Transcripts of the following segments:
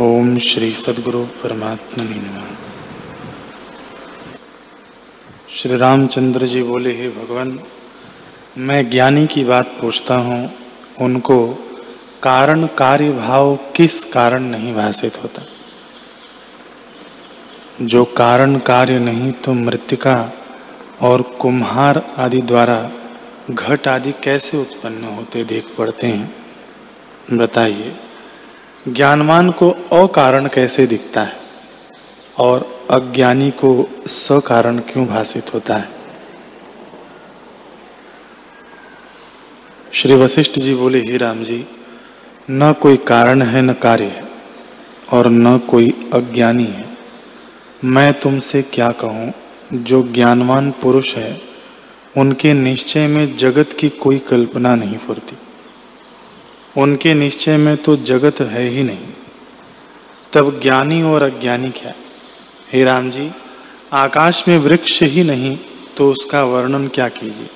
ओम श्री सदगुरु परमात्मा नमः। श्री रामचंद्र जी बोले, हे भगवान, मैं ज्ञानी की बात पूछता हूँ। उनको कारण कार्य भाव किस कारण नहीं भाषित होता? जो कारण कार्य नहीं तो मृतिका और कुम्हार आदि द्वारा घट आदि कैसे उत्पन्न होते, देख पड़ते हैं। बताइए। ज्ञानवान को अकारण कैसे दिखता है? और अज्ञानी को सकारण क्यों भाषित होता है? श्री वशिष्ठ जी बोले, ही राम जी, न कोई कारण है, न कार्य है, और न कोई अज्ञानी है। मैं तुमसे क्या कहूँ? जो ज्ञानवान पुरुष है, उनके निश्चय में जगत की कोई कल्पना नहीं फुरती। उनके निश्चय में तो जगत है ही नहीं। तब ज्ञानी और अज्ञानी क्या? हे राम जी, आकाश में वृक्ष ही नहीं तो उसका वर्णन क्या कीजिए?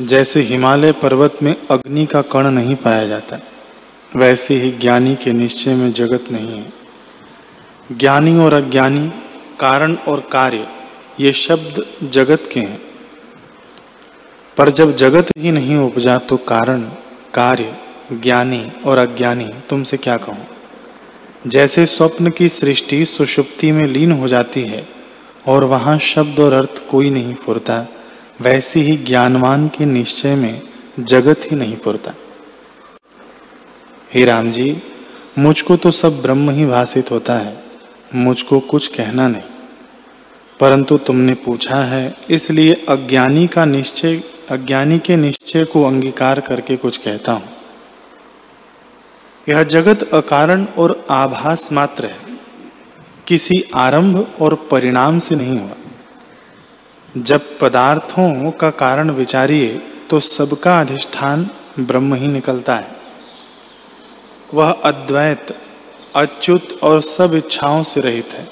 जैसे हिमालय पर्वत में अग्नि का कण नहीं पाया जाता, वैसे ही ज्ञानी के निश्चय में जगत नहीं है। ज्ञानी और अज्ञानी, कारण और कार्य, ये शब्द जगत के हैं। पर जब जगत ही नहीं उपजा तो कारण, कार्य ज्ञानी और अज्ञानी, तुमसे क्या कहूँ? जैसे स्वप्न की सृष्टि सुषुप्ति में लीन हो जाती है और वहाँ शब्द और अर्थ कोई नहीं फुरता, वैसे ही ज्ञानवान के निश्चय में जगत ही नहीं फुरता। हे राम जी, मुझको तो सब ब्रह्म ही भाषित होता है, मुझको कुछ कहना नहीं। परंतु तुमने पूछा है, इसलिए अज्ञानी का निश्चय, अज्ञानी के निश्चय को अंगीकार करके कुछ कहता हूँ। यह जगत अकारण और आभास मात्र है। किसी आरंभ और परिणाम से नहीं हुआ। जब पदार्थों का कारण विचारिए तो सबका अधिष्ठान ब्रह्म ही निकलता है। वह अद्वैत, अच्युत और सब इच्छाओं से रहित है।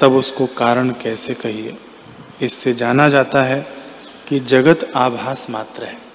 तब उसको कारण कैसे कहिए? इससे जाना जाता है कि जगत आभास मात्र है।